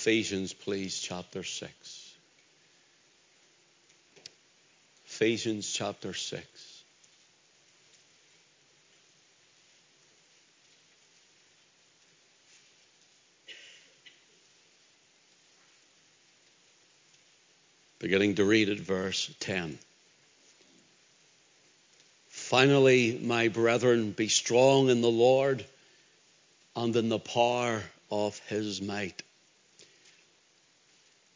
Ephesians, please, chapter 6. Ephesians chapter 6. Beginning to read at verse 10. Finally, my brethren, be strong in the Lord and in the power of his might.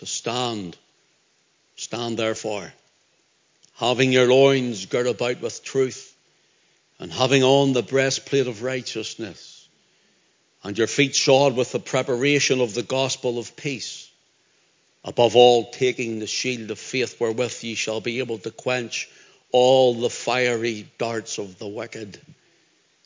to stand. Stand therefore, having your loins girt about with truth, and having on the breastplate of righteousness, and your feet shod with the preparation of the gospel of peace. Above all, taking the shield of faith wherewith ye shall be able to quench all the fiery darts of the wicked.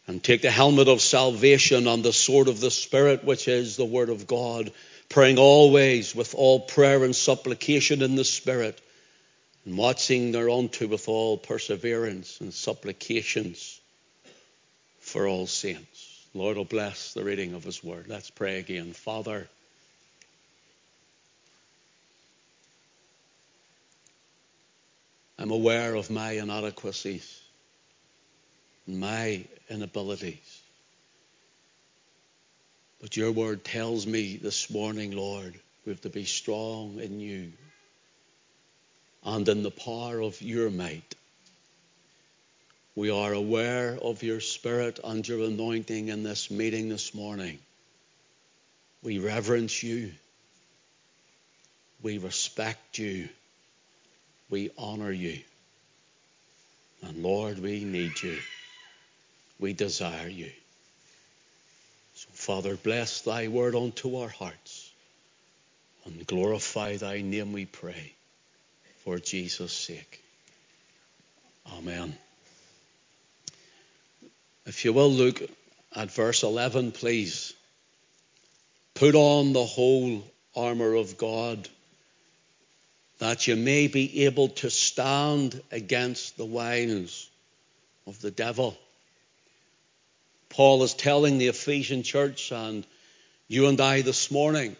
And take the helmet of salvation and the sword of the Spirit, which is the word of God praying always with all prayer and supplication in the Spirit, and watching thereunto with all perseverance and supplications for all saints. Lord will bless the reading of His word. Let's pray again. Father, I'm aware of my inadequacies, and my inabilities. But your word tells me this morning, Lord, we have to be strong in you and in the power of your might. We are aware of your spirit and your anointing in this meeting this morning. We reverence you. We respect you. We honor you. And Lord, we need you. We desire you. Father, bless thy word unto our hearts and glorify thy name, we pray, for Jesus' sake. Amen. If you will look at verse 11, please. Put on the whole armor of God that you may be able to stand against the wiles of the devil. Paul is telling the Ephesian church and you and I this morning.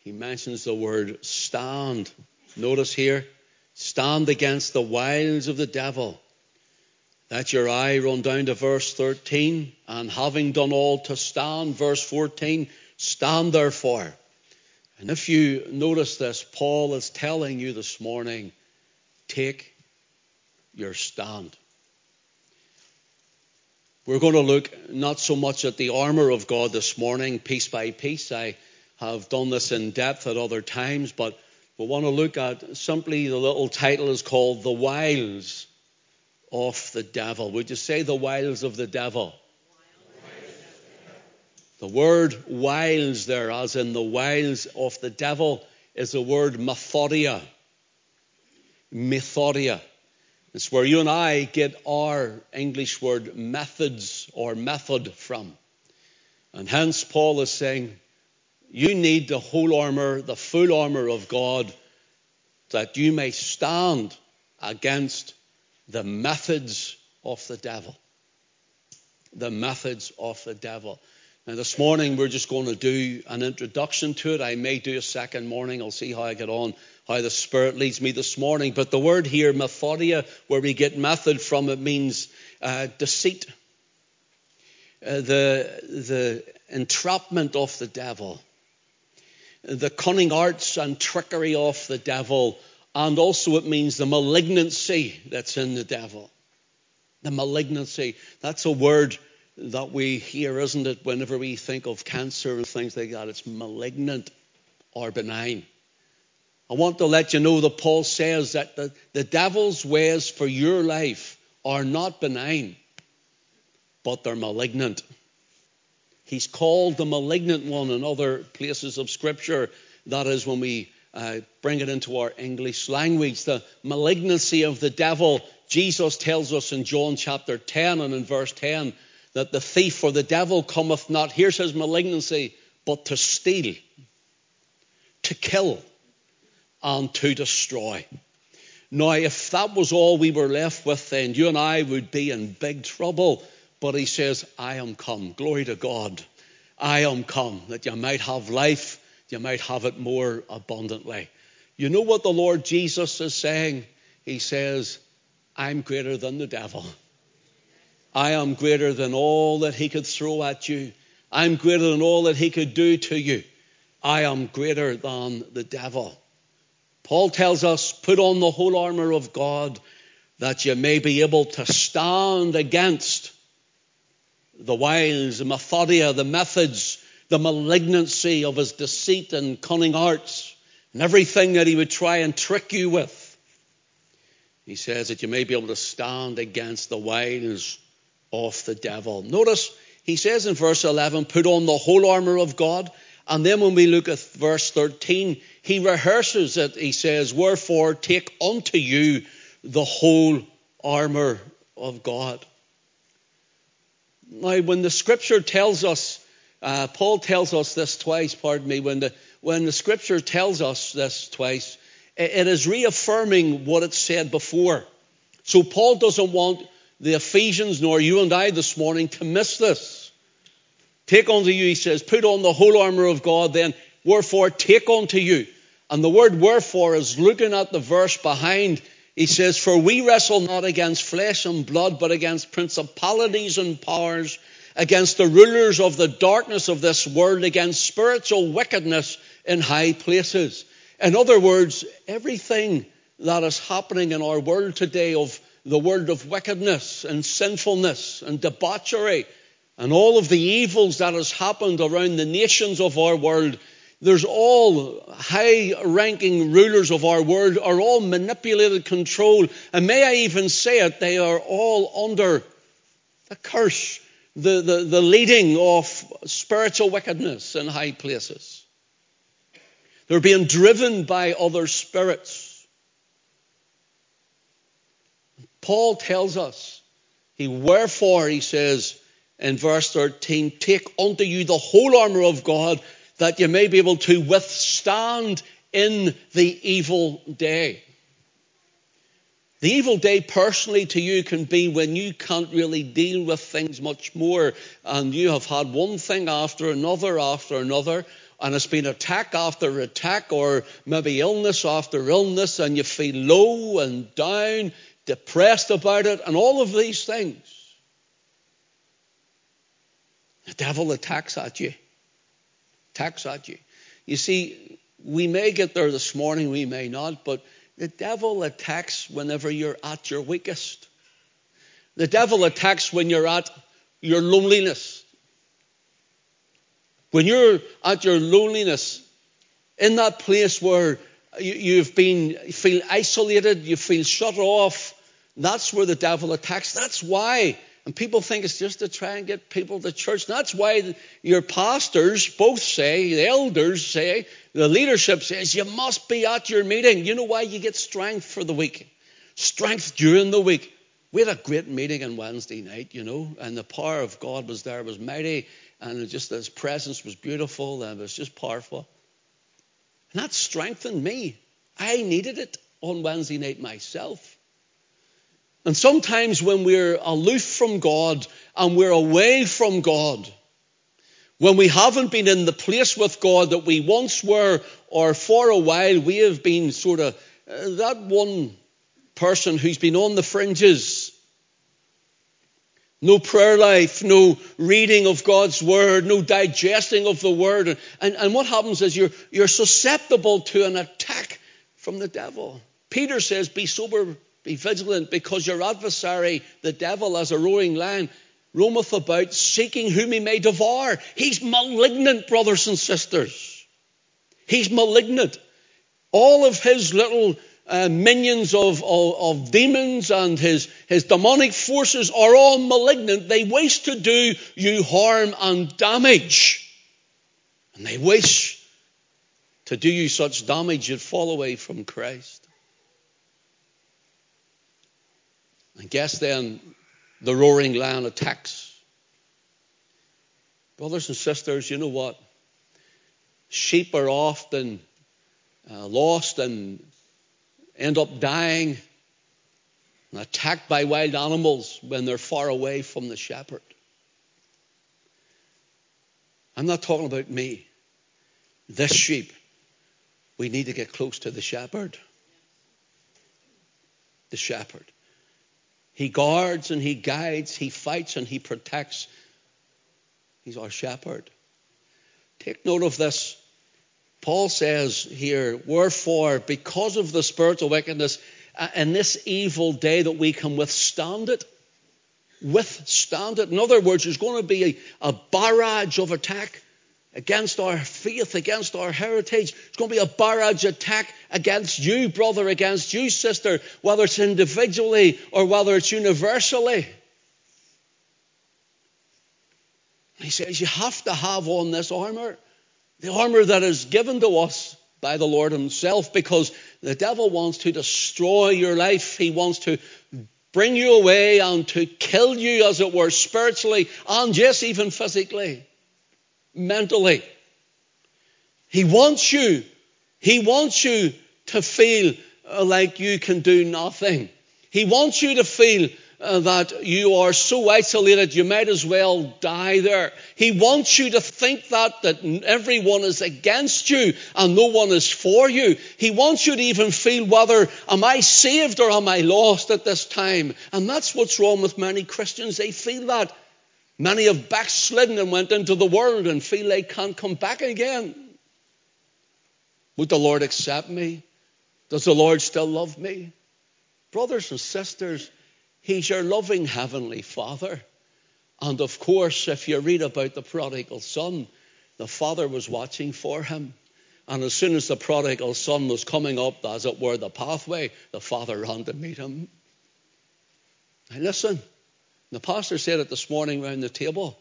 He mentions the word stand. Notice here, stand against the wiles of the devil. Let your eye run down to verse 13. And having done all to stand, verse 14, stand therefore. And if you notice this, Paul is telling you this morning, take your stand. We're going to look not so much at the armor of God this morning, piece by piece. I have done this in depth at other times, but we want to look at simply the little title is called The Wiles of the Devil. Would you say the wiles of the devil? The word wiles there, as in the wiles of the devil, is the word methodia. Methodia. It's where you and I get our English word methods or method from. And hence, Paul is saying, you need the whole armor, the full armor of God, that you may stand against the methods of the devil. The methods of the devil. This morning we're just going to do an introduction to it. I may do a second morning. I'll see how I get on how the Spirit leads me this morning. But the word here, methodia, where we get method from, it means uh, deceit, uh, the, the entrapment of the devil, the cunning arts and trickery of the devil, and also it means the malignancy that's in the devil. The malignancy, that's a word that we hear, isn't it, whenever we think of cancer and things like that? It's malignant or benign. I want to let you know that Paul says that the, the devil's ways for your life are not benign, but they're malignant. He's called the malignant one in other places of Scripture. that is when we uh, bring it into our English language. The malignancy of the devil. Jesus tells us in John chapter 10 and in verse 10 that the thief or the devil cometh not, here's his malignancy, but to steal, to kill, and to destroy. Now, if that was all we were left with, then you and I would be in big trouble. But he says, I am come. Glory to God. I am come that you might have life, you might have it more abundantly. You know what the Lord Jesus is saying? He says, I'm greater than the devil. I am greater than all that he could throw at you. I'm greater than all that he could do to you. I am greater than the devil. Paul tells us, put on the whole armor of God that you may be able to stand against the wiles, the methodia, the methods, the malignancy of his deceit and cunning arts, and everything that he would try and trick you with. He says that you may be able to stand against the wiles of the devil. Notice he says in verse 11, put on the whole armor of God. And then when we look at verse 13, he rehearses it. He says, Wherefore take unto you the whole armor of God. Now, when the scripture tells us, uh, Paul tells us this twice, pardon me, when the, when the scripture tells us this twice, it, it is reaffirming what it said before. So Paul doesn't want the Ephesians nor you and I this morning to miss this. Take unto you, he says, put on the whole armor of God, then wherefore take unto you. And the word wherefore is looking at the verse behind he says, For we wrestle not against flesh and blood, but against principalities and powers, against the rulers of the darkness of this world, against spiritual wickedness in high places. In other words, everything that is happening in our world today of the world of wickedness and sinfulness and debauchery and all of the evils that has happened around the nations of our world there's all high ranking rulers of our world are all manipulated, controlled, and may I even say it, they are all under the curse, the, the, the leading of spiritual wickedness in high places. They're being driven by other spirits. Paul tells us, he wherefore, he says in verse 13, take unto you the whole armor of God that you may be able to withstand in the evil day. The evil day personally to you can be when you can't really deal with things much more and you have had one thing after another after another and it's been attack after attack or maybe illness after illness and you feel low and down, depressed about it and all of these things. The devil attacks at you attacks at you. You see, we may get there this morning, we may not, but the devil attacks whenever you're at your weakest. The devil attacks when you're at your loneliness. When you're at your loneliness, in that place where you've been you feel isolated, you feel shut off, that's where the devil attacks. That's why and people think it's just to try and get people to church. That's why your pastors both say, the elders say, the leadership says, you must be at your meeting. You know why you get strength for the week? Strength during the week. We had a great meeting on Wednesday night, you know, and the power of God was there, it was mighty, and just his presence was beautiful, and it was just powerful. And that strengthened me. I needed it on Wednesday night myself. And sometimes when we're aloof from God and we're away from God, when we haven't been in the place with God that we once were, or for a while we have been sort of uh, that one person who's been on the fringes. No prayer life, no reading of God's word, no digesting of the word. And, and what happens is you're, you're susceptible to an attack from the devil. Peter says, Be sober be vigilant because your adversary, the devil, as a roaring lion, roameth about seeking whom he may devour. He's malignant, brothers and sisters. He's malignant. All of his little uh, minions of, of, of, demons and his, his demonic forces are all malignant. They wish to do you harm and damage. And they wish to do you such damage you'd fall away from Christ. And guess then the roaring lion attacks. Brothers and sisters, you know what? Sheep are often uh, lost and end up dying and attacked by wild animals when they're far away from the shepherd. I'm not talking about me. This sheep, we need to get close to the shepherd. The shepherd. He guards and he guides, he fights and he protects. He's our shepherd. Take note of this. Paul says here, wherefore, because of the spiritual wickedness uh, in this evil day, that we can withstand it. Withstand it. In other words, there's going to be a, a barrage of attack against our faith, against our heritage. It's going to be a barrage attack against you, brother, against you, sister, whether it's individually or whether it's universally. He says you have to have on this armor, the armor that is given to us by the Lord Himself, because the devil wants to destroy your life. He wants to bring you away and to kill you, as it were, spiritually and yes, even physically mentally. He wants you, he wants you to feel uh, like you can do nothing. He wants you to feel uh, that you are so isolated you might as well die there. He wants you to think that that everyone is against you and no one is for you. He wants you to even feel whether am I saved or am I lost at this time? And that's what's wrong with many Christians. They feel that Many have backslidden and went into the world and feel they can't come back again. Would the Lord accept me? Does the Lord still love me? Brothers and sisters, He's your loving Heavenly Father. And of course, if you read about the prodigal son, the father was watching for him. And as soon as the prodigal son was coming up, as it were, the pathway, the father ran to meet him. Now, listen, the pastor said it this morning around the table.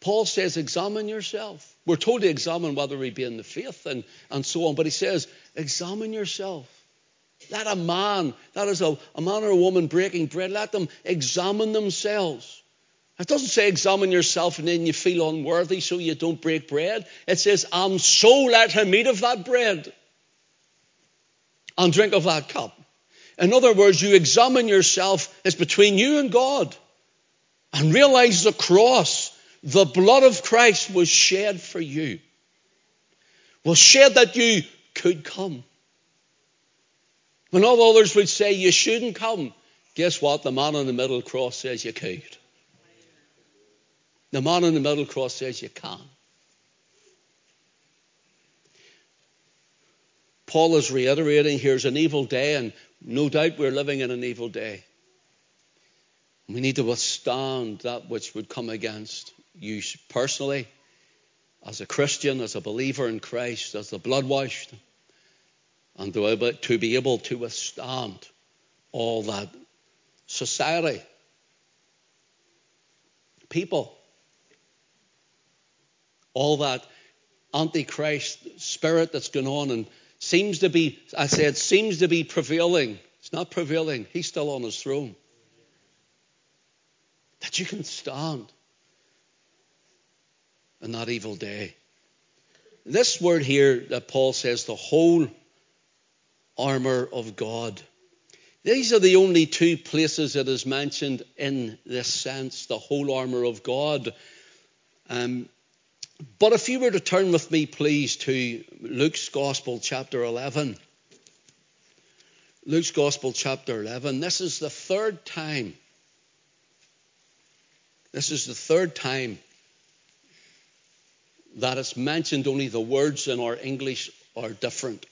Paul says, examine yourself. We're told to examine whether we be in the faith and, and so on, but he says, examine yourself. Let a man, that is a, a man or a woman breaking bread, let them examine themselves. It doesn't say examine yourself and then you feel unworthy so you don't break bread. It says, and so let him eat of that bread and drink of that cup. In other words, you examine yourself, it's between you and God and realize the cross, the blood of Christ was shed for you, was shed that you could come. When all others would say you shouldn't come, guess what? The man on the middle cross says you could. The man on the middle cross says you can. Paul is reiterating here's an evil day, and no doubt we're living in an evil day. We need to withstand that which would come against you personally, as a Christian, as a believer in Christ, as the blood washed, and to be able to withstand all that society, people, all that antichrist spirit that's going on and seems to be, I said, seems to be prevailing. It's not prevailing. He's still on his throne that you can stand in that evil day. This word here that Paul says, the whole armor of God. These are the only two places it is mentioned in this sense, the whole armor of God. Um, but if you were to turn with me, please, to Luke's Gospel, chapter 11. Luke's Gospel, chapter 11. This is the third time this is the third time that it's mentioned, only the words in our English are different.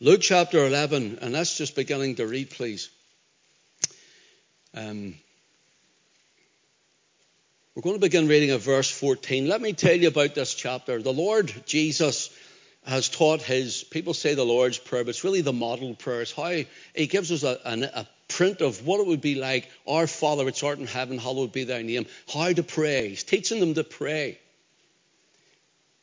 Luke chapter 11, and that's just beginning to read, please. Um, we're going to begin reading at verse 14. Let me tell you about this chapter. The Lord Jesus has taught his, people say the Lord's Prayer, but it's really the model prayer. It's how he gives us a, a, a print of what it would be like, Our Father which art in heaven, hallowed be thy name, how to pray. He's teaching them to pray.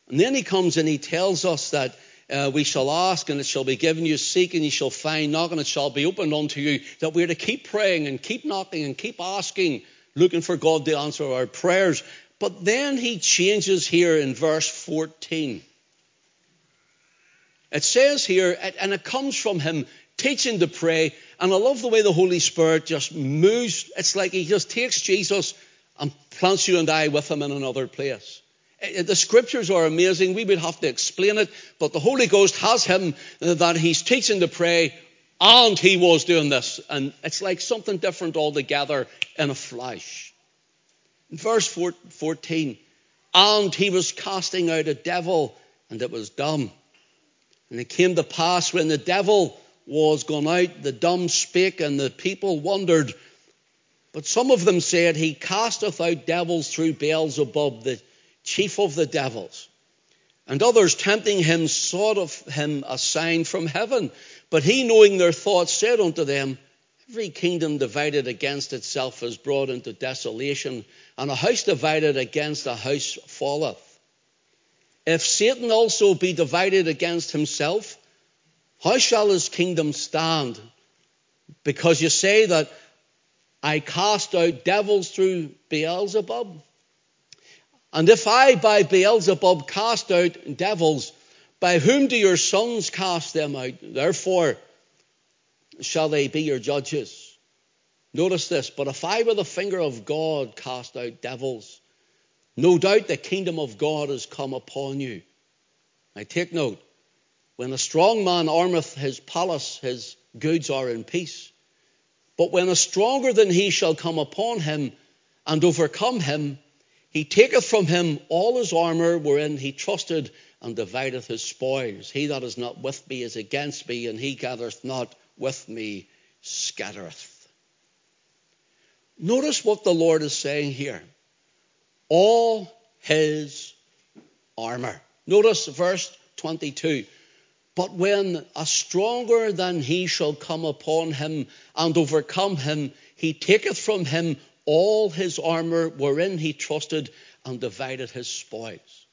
And then he comes and he tells us that uh, we shall ask and it shall be given you, seek and you shall find, knock and it shall be opened unto you. That we're to keep praying and keep knocking and keep asking, looking for God to answer our prayers. But then he changes here in verse 14. It says here, and it comes from him teaching to pray. And I love the way the Holy Spirit just moves. It's like he just takes Jesus and plants you and I with him in another place. Eh, the scriptures are amazing. We would have to explain it, but the Holy Ghost has him that he's teaching to pray, and he was doing this. And it's like something different altogether in a flash. In verse 14, and he was casting out a devil, and it was dumb. And it came to pass when the devil was gone out, the dumb spake, and the people wondered. But some of them said, He casteth out devils through Beelzebub, the chief of the devils. And others, tempting him, sought of him a sign from heaven. But he, knowing their thoughts, said unto them, Every kingdom divided against itself is brought into desolation, and a house divided against a house falleth. If Satan also be divided against himself, how shall his kingdom stand? Because you say that I cast out devils through Beelzebub. And if I by Beelzebub cast out devils, by whom do your sons cast them out? Therefore shall they be your judges. Notice this, but if I with the finger of God cast out devils, no doubt the kingdom of God has come upon you. Now take note. When a strong man armeth his palace, his goods are in peace. But when a stronger than he shall come upon him and overcome him, he taketh from him all his armour wherein he trusted and divideth his spoils. He that is not with me is against me, and he gathereth not with me scattereth. Notice what the Lord is saying here all his armor. Notice verse 22. But when a stronger than he shall come upon him and overcome him, he taketh from him all his armor wherein he trusted and divided his spoils.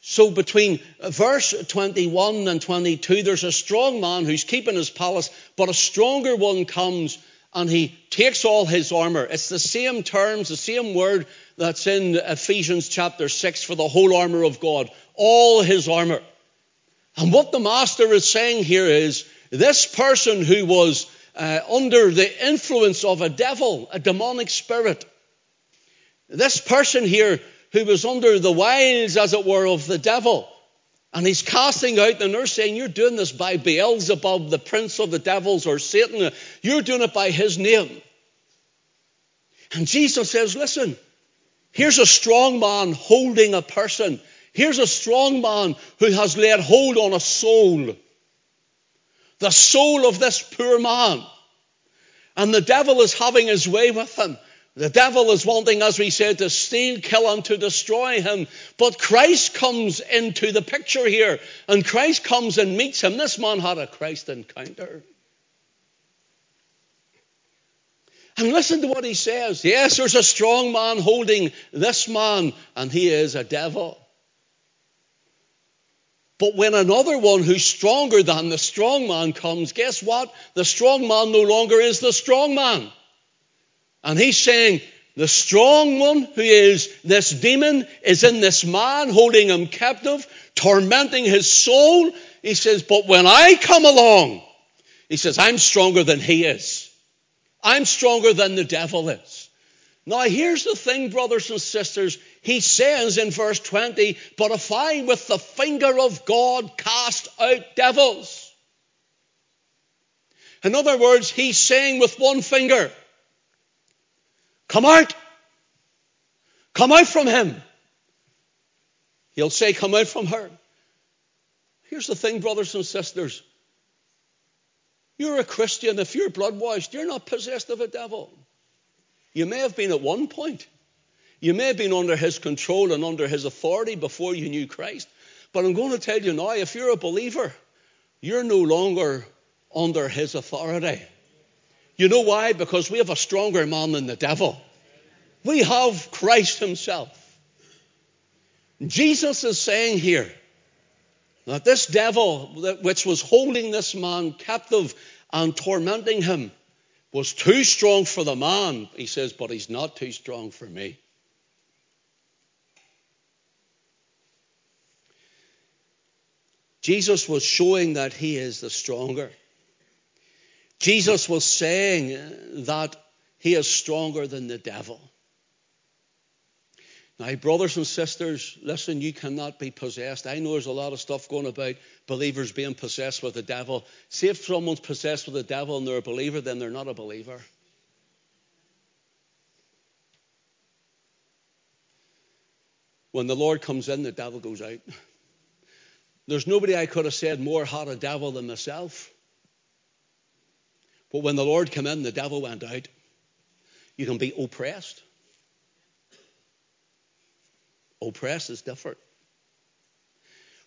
So between verse 21 and 22, there's a strong man who's keeping his palace, but a stronger one comes and he takes all his armor. It's the same terms, the same word that's in Ephesians chapter 6 for the whole armor of God. All his armor. And what the master is saying here is this person who was uh, under the influence of a devil, a demonic spirit, this person here who was under the wiles, as it were, of the devil, and he's casting out, and they're saying, You're doing this by Beelzebub, the prince of the devils, or Satan. You're doing it by his name. And Jesus says, Listen, here's a strong man holding a person. Here's a strong man who has laid hold on a soul. The soul of this poor man. And the devil is having his way with him. The devil is wanting, as we said, to steal, kill, and to destroy him. But Christ comes into the picture here, and Christ comes and meets him. This man had a Christ encounter. And listen to what he says. Yes, there's a strong man holding this man, and he is a devil. But when another one who's stronger than the strong man comes, guess what? The strong man no longer is the strong man. And he's saying, the strong one who is this demon is in this man, holding him captive, tormenting his soul. He says, But when I come along, he says, I'm stronger than he is. I'm stronger than the devil is. Now, here's the thing, brothers and sisters. He says in verse 20, But if I with the finger of God cast out devils. In other words, he's saying with one finger, Come out. Come out from him. He'll say, Come out from her. Here's the thing, brothers and sisters. You're a Christian. If you're blood washed, you're not possessed of a devil. You may have been at one point. You may have been under his control and under his authority before you knew Christ. But I'm going to tell you now if you're a believer, you're no longer under his authority. You know why? Because we have a stronger man than the devil. We have Christ Himself. Jesus is saying here, That this devil, which was holding this man captive and tormenting him, was too strong for the man. He says, but he's not too strong for me. Jesus was showing that he is the stronger. Jesus was saying that he is stronger than the devil. Now, brothers and sisters, listen, you cannot be possessed. I know there's a lot of stuff going about believers being possessed with the devil. See, if someone's possessed with the devil and they're a believer, then they're not a believer. When the Lord comes in, the devil goes out. There's nobody I could have said more had a devil than myself. But when the Lord came in, the devil went out. You can be oppressed. Oppressed is different.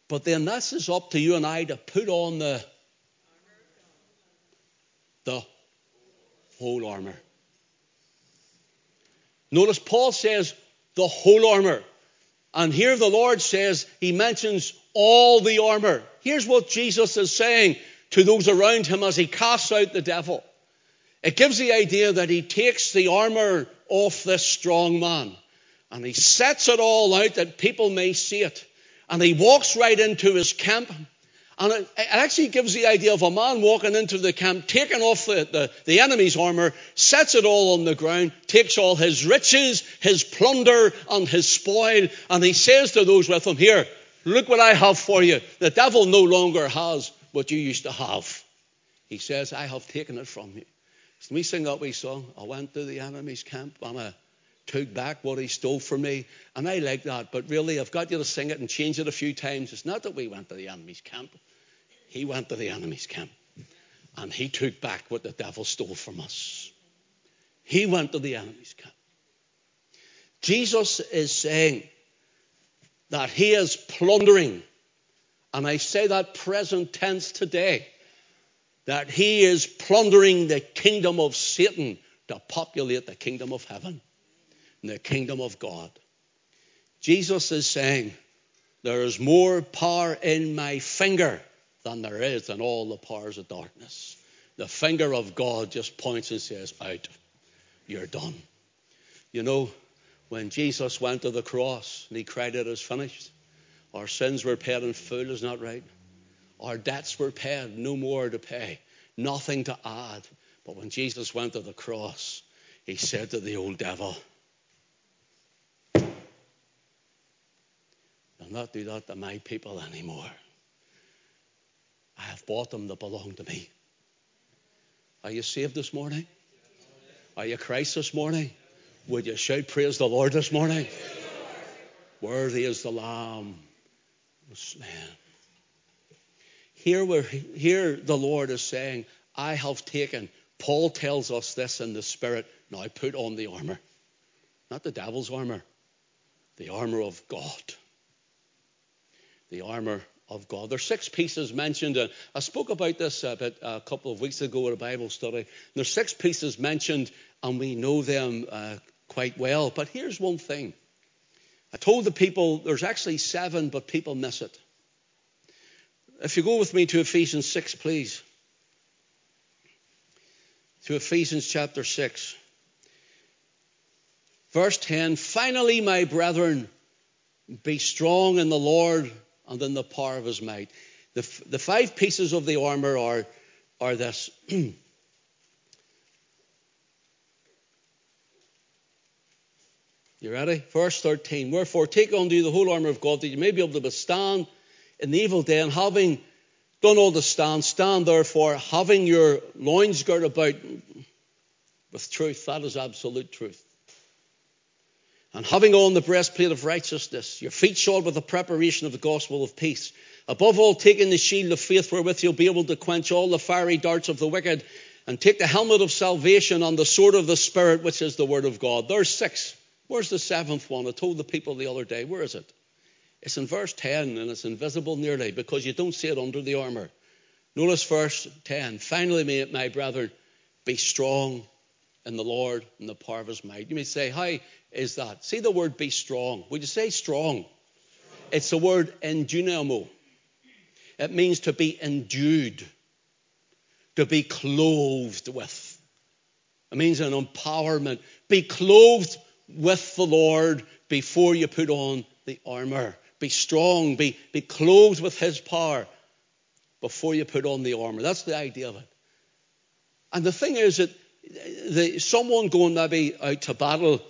But then this is up to you and I to put on the the whole armor. Notice Paul says the whole armor. And here the Lord says, he mentions all the armor. Here's what Jesus is saying to those around him as he casts out the devil. It gives the idea that he takes the armor off this strong man and he sets it all out that people may see it. And he walks right into his camp. And it, actually gives the idea of a man walking into the camp, taking off the, the, the enemy's armor, sets it all on the ground, takes all his riches, his plunder, and his spoil, and he says to those with him, Here, look what I have for you. The devil no longer has what you used to have. He says, I have taken it from you. So we sing that wee song, I went to the enemy's camp and I took back what he stole from me. And I like that. But really, I've got you to sing it and change it a few times. It's not that we went to the enemy's camp, he went to the enemy's camp. And he took back what the devil stole from us. He went to the enemy's camp. Jesus is saying that he is plundering, and I say that present tense today, that he is plundering the kingdom of Satan to populate the kingdom of heaven in the kingdom of God. Jesus is saying, There is more power in my finger than there is in all the powers of darkness. The finger of God just points and says, Out, you're done. You know, when Jesus went to the cross and he cried, It is finished, our sins were paid in full, is not right? Our debts were paid, no more to pay, nothing to add. But when Jesus went to the cross, he said to the old devil, I'll not do that to my people anymore. I have bought them that belong to me. Are you saved this morning? Are you Christ this morning? Would you shout praise the Lord this morning? Worthy is the Lamb slain. Here, we're, here the Lord is saying, I have taken. Paul tells us this in the Spirit. Now put on the armor. Not the devil's armor, the armor of God the armor of God. There's six pieces mentioned, and I spoke about this a, bit, a couple of weeks ago at a Bible study. There's six pieces mentioned, and we know them uh, quite well. But here's one thing. I told the people there's actually seven, but people miss it. If you go with me to Ephesians 6, please. To Ephesians chapter 6. Verse 10 Finally, my brethren, be strong in the Lord and in the power of his might. The, the five pieces of the armor are, are this. you ready? Verse 13. Wherefore, take unto you the whole armor of God, that you may be able to withstand in the evil day, and having done all to stand, stand therefore, having your loins girt about with truth. That is absolute truth and having on the breastplate of righteousness, your feet shod with the preparation of the gospel of peace. Above all, taking the shield of faith wherewith you'll be able to quench all the fiery darts of the wicked, and take the helmet of salvation and the sword of the Spirit, which is the word of God. There's six. Where's the seventh one? I told the people the other day. Where is it? It's in verse 10, and it's invisible nearly because you don't see it under the armor. Notice verse 10. Finally, may it, my brethren, be strong in the Lord and the power of his might. You may say, How is that? See the word be strong. Would you say strong? strong. It's the word endunamo. It means to be endued, to be clothed with. It means an empowerment. Be clothed with the Lord before you put on the armor. Be strong, be, be clothed with His power before you put on the armor. That's the idea of it. And the thing is that the, someone going maybe out to battle,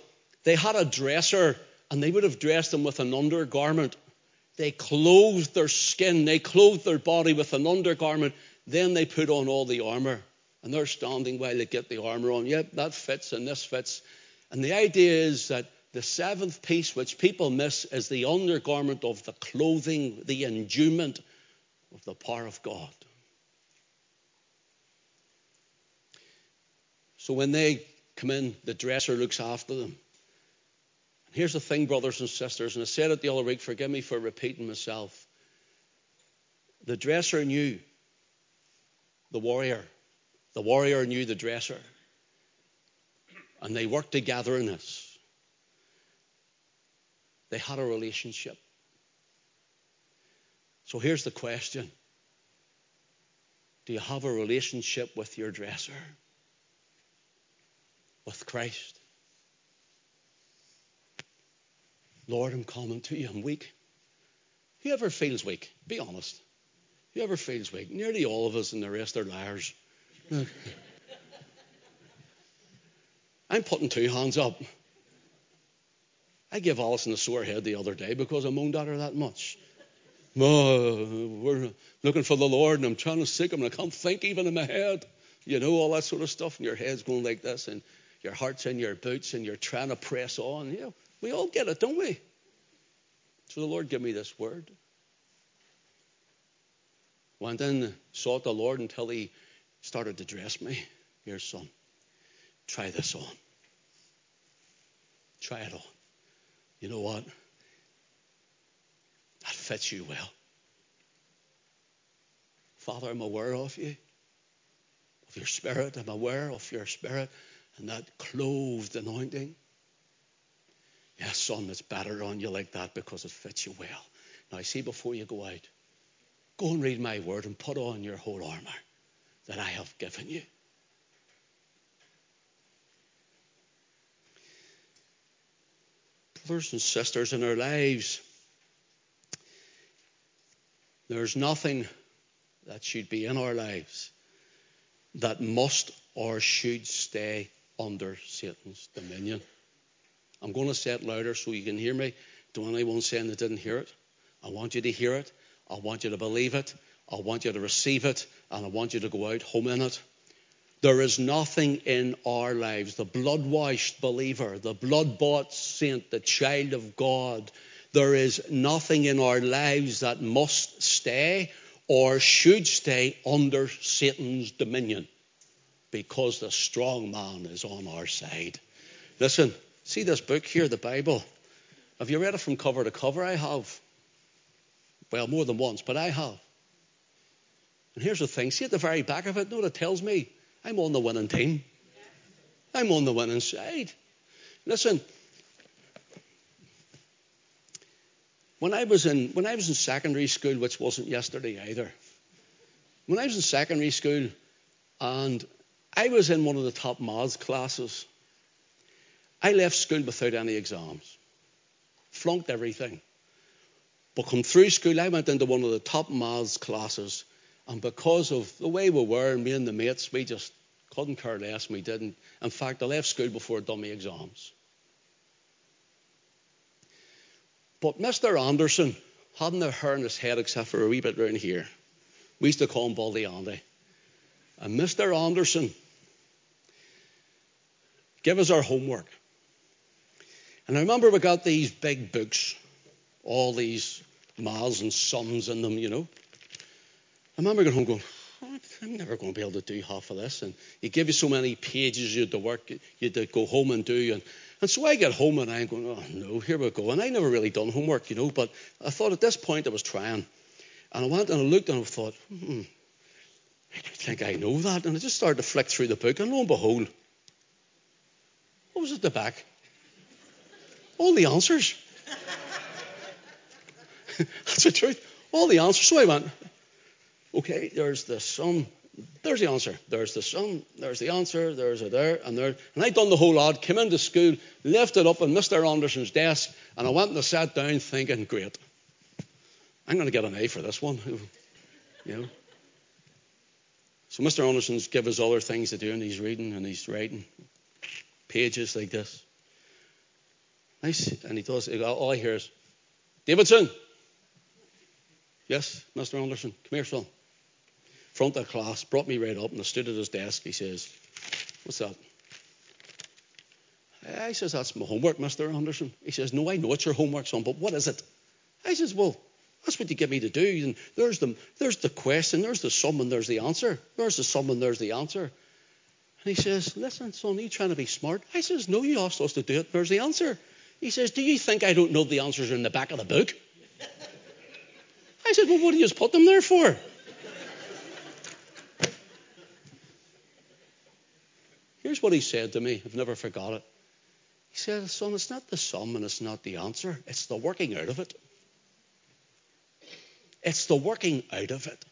they had a dresser and they would have dressed them with an undergarment. They clothed their skin, they clothed their body with an undergarment, then they put on all the armor. And they're standing while they get the armor on. Yep, that fits and this fits. And the idea is that the seventh piece, which people miss, is the undergarment of the clothing, the endowment of the power of God. So when they come in, the dresser looks after them. And here's the thing, brothers and sisters, and I said it the other week, forgive me for repeating myself. The dresser knew the warrior. The warrior knew the dresser. And they worked together in this. They had a relationship. So here's the question Do you have a relationship with your dresser? With Christ? Lord, I'm coming to you. I'm weak. Whoever feels weak, be honest. Whoever feels weak, nearly all of us and the rest are liars. I'm putting two hands up. I gave Alison a sore head the other day because I moaned at her that much. Oh, we're looking for the Lord and I'm trying to seek Him and I can't think even in my head. You know, all that sort of stuff. And your head's going like this and your heart's in your boots and you're trying to press on. Yeah, we all get it, don't we? So the Lord gave me this word. Went in, sought the Lord until He started to dress me. Here, son, try this on. Try it on you know what? That fits you well. Father, I'm aware of you, of your spirit. I'm aware of your spirit and that clothed anointing. Yes, son, it's better on you like that because it fits you well. Now, I see, before you go out, go and read my word and put on your whole armor that I have given you. Brothers and sisters, in our lives, there's nothing that should be in our lives that must or should stay under Satan's dominion. I'm going to say it louder so you can hear me. Don't anyone saying they didn't hear it. I want you to hear it. I want you to believe it. I want you to receive it. And I want you to go out home in it. There is nothing in our lives, the blood washed believer, the blood bought saint, the child of God, there is nothing in our lives that must stay or should stay under Satan's dominion because the strong man is on our side. Listen, see this book here, the Bible. Have you read it from cover to cover? I have. Well, more than once, but I have. And here's the thing see at the very back of it, know what it tells me? I'm on the winning team. I'm on the winning side. Listen, when I was in when I was in secondary school, which wasn't yesterday either, when I was in secondary school, and I was in one of the top maths classes, I left school without any exams, flunked everything. But come through school, I went into one of the top maths classes and because of the way we were, me and the mates, we just couldn't care less, and we didn't. In fact, I left school before dummy exams. But Mr. Anderson hadn't a hair in his head except for a wee bit round here. We used to call him Baldy Andy. And Mr. Anderson gave us our homework. And I remember we got these big books, all these miles and sums in them, you know. I remember going home going, I'm never going to be able to do half of this. And he gave you so many pages you had to work, you had to go home and do. And, and so I get home and I'm going, oh no, here we go. And I never really done homework, you know, but I thought at this point I was trying. And I went and I looked and I thought, hmm, I think I know that. And I just started to flick through the book and lo and behold, what was at the back? All the answers. That's the truth. All the answers. So I went, Okay, there's the sum. There's the answer. There's the sum. There's the answer. There's a there and there. And I done the whole lot. Came into school, left it up on Mr. Anderson's desk, and I went and I sat down thinking, great. I'm going to get an A for this one. You know. So Mr. Anderson's give us other things to do, and he's reading and he's writing pages like this. Nice, and he does. All I hear is, Davidson. Yes, Mr. Anderson. Come here, son. Front of class, brought me right up, and I stood at his desk. He says, "What's that?" Eh, I says, "That's my homework, Mr. Anderson." He says, "No, I know it's your homework, son, but what is it?" I says, "Well." That's what you get me to do. And there's the, there's the question, there's the sum, and there's the answer. There's the sum, and there's the answer. And he says, Listen, son, are you trying to be smart? I says, No, you asked us to do it. There's the answer. He says, Do you think I don't know the answers are in the back of the book? I said, Well, what do you put them there for? Here's what he said to me. I've never forgot it. He said, Son, it's not the sum and it's not the answer, it's the working out of it. It's the working out of it.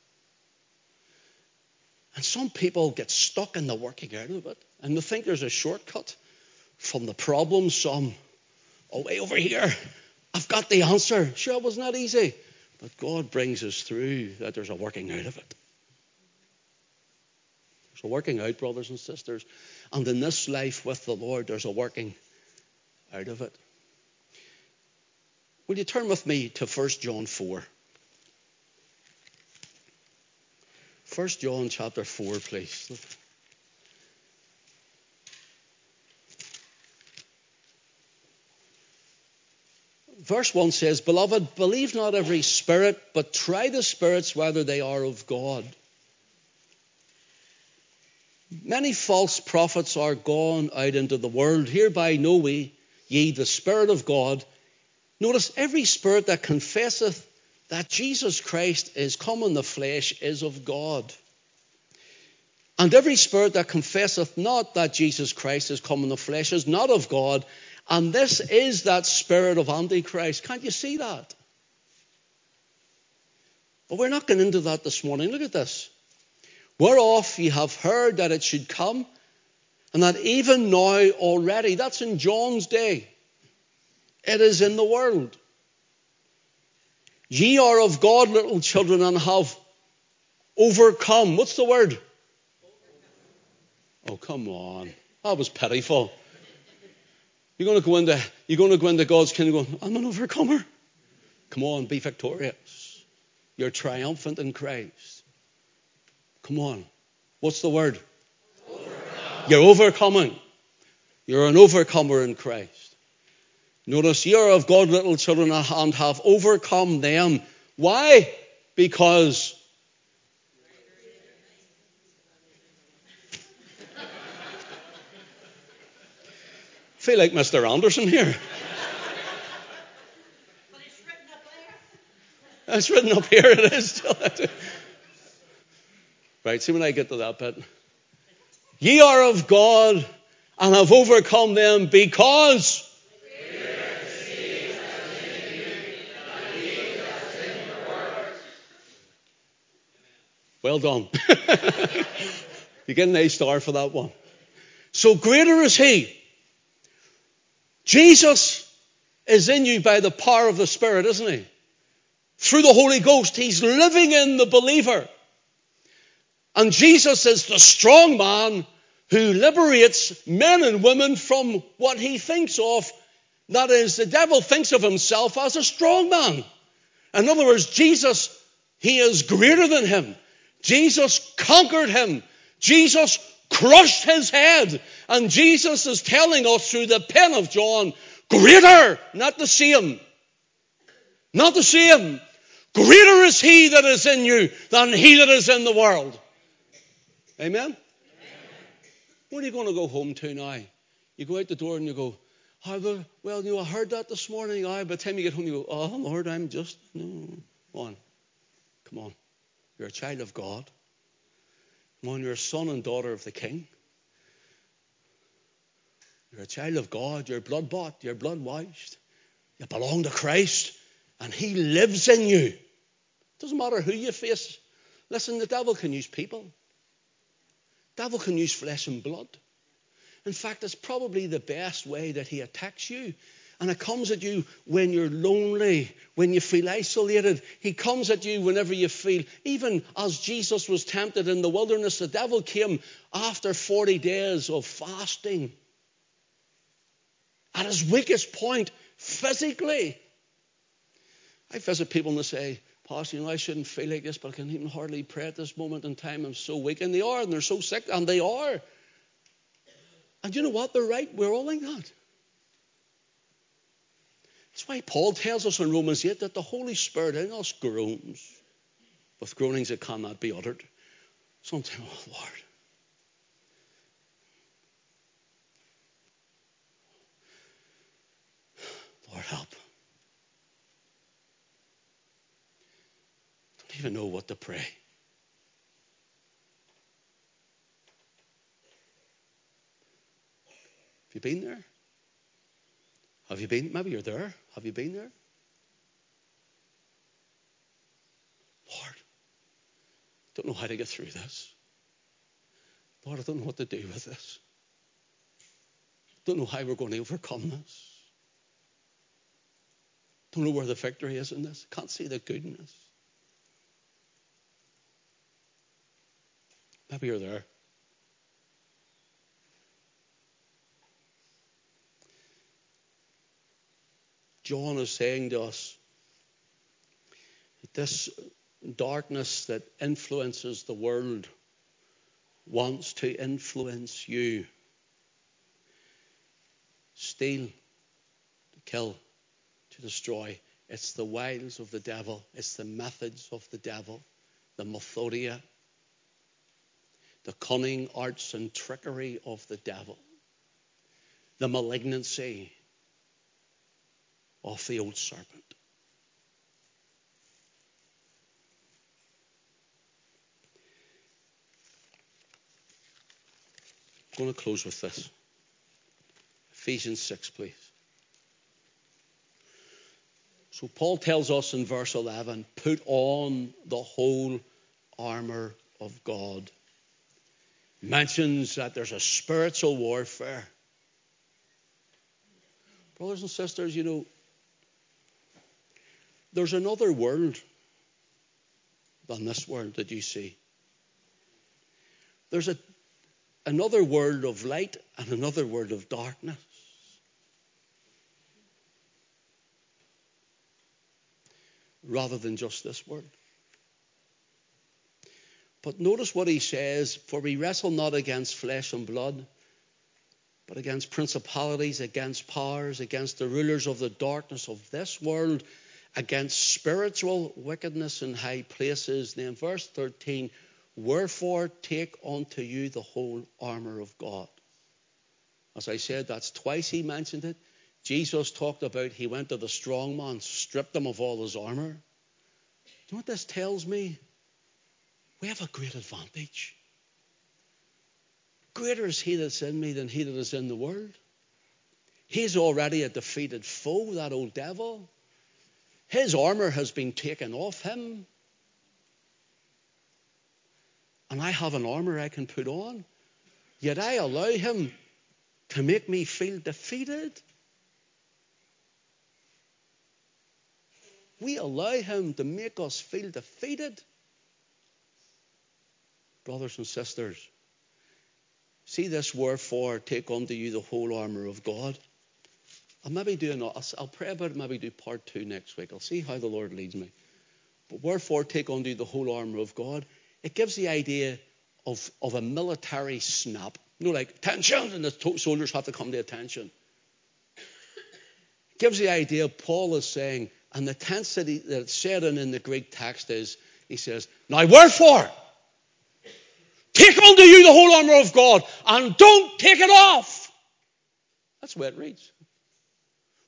And some people get stuck in the working out of it and they think there's a shortcut from the problem. Some, away over here, I've got the answer. Sure, it was not easy. But God brings us through that there's a working out of it. There's a working out, brothers and sisters. And in this life with the Lord, there's a working out of it. Will you turn with me to 1 John 4? 1 John chapter 4, please. Verse 1 says, Beloved, believe not every spirit, but try the spirits whether they are of God. Many false prophets are gone out into the world. Hereby know we, ye, the Spirit of God. Notice every spirit that confesseth that Jesus Christ is come in the flesh is of God. And every spirit that confesseth not that Jesus Christ is come in the flesh is not of God. And this is that spirit of Antichrist. Can't you see that? But we're not going into that this morning. Look at this. Whereof ye have heard that it should come, and that even now already, that's in John's day, it is in the world. Ye are of God, little children, and have overcome. What's the word? Oh, come on. That was pitiful. You're going to go into, you're going to go into God's kingdom going, I'm an overcomer. Come on, be victorious. You're triumphant in Christ. Come on. What's the word? Overcome. You're overcoming. You're an overcomer in Christ. Notice you're of God, little children, and have overcome them. Why? Because feel like Mr. Anderson here. But it's written up there. It's written up here. It is. right, see when I get to that bit. Ye are of God and have overcome them because Well done. you get an A star for that one. So greater is He. Jesus is in you by the power of the Spirit, isn't He? Through the Holy Ghost, He's living in the believer. And Jesus is the strong man who liberates men and women from what he thinks of. That is, the devil thinks of himself as a strong man. In other words, Jesus, he is greater than him. Jesus conquered him. Jesus crushed his head. And Jesus is telling us through the pen of John, greater, not the same. Not the same. Greater is he that is in you than he that is in the world. Amen? Amen. When are you going to go home to now? You go out the door and you go, oh, well, you know, I heard that this morning. I, by the time you get home, you go, oh, Lord, I'm just, no. Come on. Come on. You're a child of God. Come on, you're a son and daughter of the King. You're a child of God. You're blood bought. You're blood washed. You belong to Christ, and He lives in you. It doesn't matter who you face Listen, the devil can use people. Devil can use flesh and blood. In fact, it's probably the best way that he attacks you. And it comes at you when you're lonely, when you feel isolated. He comes at you whenever you feel, even as Jesus was tempted in the wilderness, the devil came after 40 days of fasting. At his weakest point, physically. I visit people and they say, Pastor, you know, I shouldn't feel like this, but I can even hardly pray at this moment in time. I'm so weak. And they are, and they're so sick, and they are. And you know what? They're right. We're all like that. That's why Paul tells us in Romans 8 that the Holy Spirit in us groans with groanings that cannot be uttered. Sometimes, oh Lord. Lord, help. Don't even know what to pray. Have you been there? Have you been? Maybe you're there. Have you been there? Lord, don't know how to get through this. Lord, I don't know what to do with this. Don't know how we're going to overcome this. Don't know where the victory is in this. Can't see the goodness. Maybe you're there. John is saying to us that this darkness that influences the world wants to influence you. Steal, to kill, to destroy. It's the wiles of the devil, it's the methods of the devil, the methodeia, the cunning arts and trickery of the devil, the malignancy of the old serpent. I'm going to close with this. Ephesians 6, please. So Paul tells us in verse 11 put on the whole armor of God. Mentions that there's a spiritual warfare. Brothers and sisters, you know, there's another world than this world that you see. There's a, another world of light and another world of darkness. Rather than just this world. But notice what he says For we wrestle not against flesh and blood, but against principalities, against powers, against the rulers of the darkness of this world against spiritual wickedness in high places. Then, verse 13, wherefore take unto you the whole armor of God. As I said, that's twice he mentioned it. Jesus talked about he went to the strong man, stripped him of all his armor. Do you know what this tells me? We have a great advantage. Greater is he that's in me than he that is in the world. He's already a defeated foe, that old devil. His armor has been taken off him. And I have an armor I can put on. Yet I allow him to make me feel defeated. We allow him to make us feel defeated. Brothers and sisters, see this wherefore take unto you the whole armor of God I'll maybe do an, I'll, pray about it, maybe do part two next week. I'll see how the Lord leads me. But wherefore take unto you the whole armour of God? It gives the idea of, of a military snap. You know, like attention, and the soldiers have to come to attention. It gives the idea Paul is saying, and the tense that, he, that it's said in in the Greek text is, he says, Now wherefore? Take unto you the whole armour of God, and don't take it off. That's way it reads.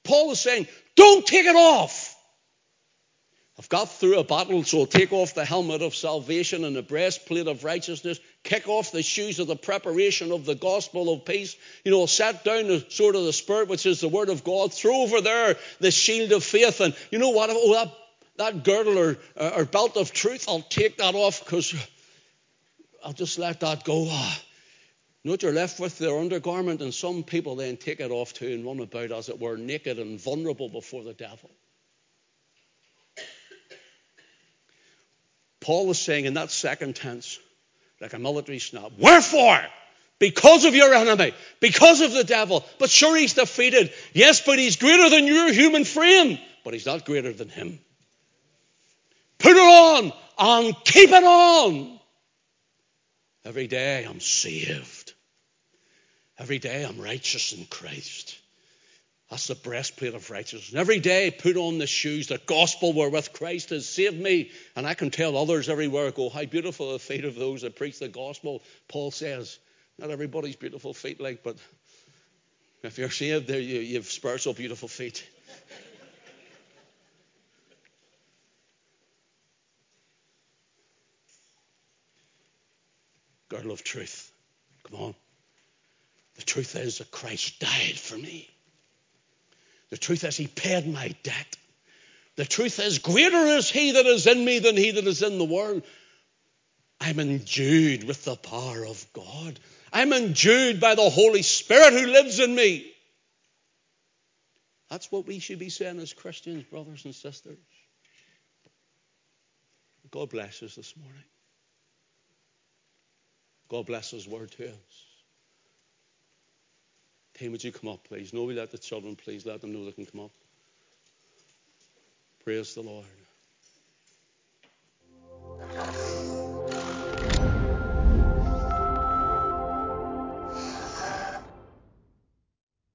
Paul is saying, don't take it off. I've got through a battle, so take off the helmet of salvation and the breastplate of righteousness, kick off the shoes of the preparation of the gospel of peace. You know, set down the sword of the Spirit, which is the word of God, throw over there the shield of faith. And you know what? Oh, that, that girdle or, or belt of truth, I'll take that off because I'll just let that go. Ah. You what you're left with? Their undergarment, and some people then take it off too and run about, as it were, naked and vulnerable before the devil. Paul was saying in that second tense, like a military snap, Wherefore? Because of your enemy, because of the devil. But sure, he's defeated. Yes, but he's greater than your human frame, but he's not greater than him. Put it on and keep it on. Every day I'm saved. Every day I'm righteous in Christ. That's the breastplate of righteousness. And every day put on the shoes, the gospel wherewith Christ has saved me. And I can tell others everywhere I go, how beautiful the feet of those that preach the gospel. Paul says, not everybody's beautiful feet like, but if you're saved, there you, you have spiritual beautiful feet. Girdle of truth. Come on. The truth is that Christ died for me. The truth is, He paid my debt. The truth is, greater is He that is in me than He that is in the world. I'm endued with the power of God. I'm endued by the Holy Spirit who lives in me. That's what we should be saying as Christians, brothers and sisters. God bless us this morning. God bless His word to us. Tim, would you come up, please? No, we let the children, please let them know they can come up. Praise the Lord.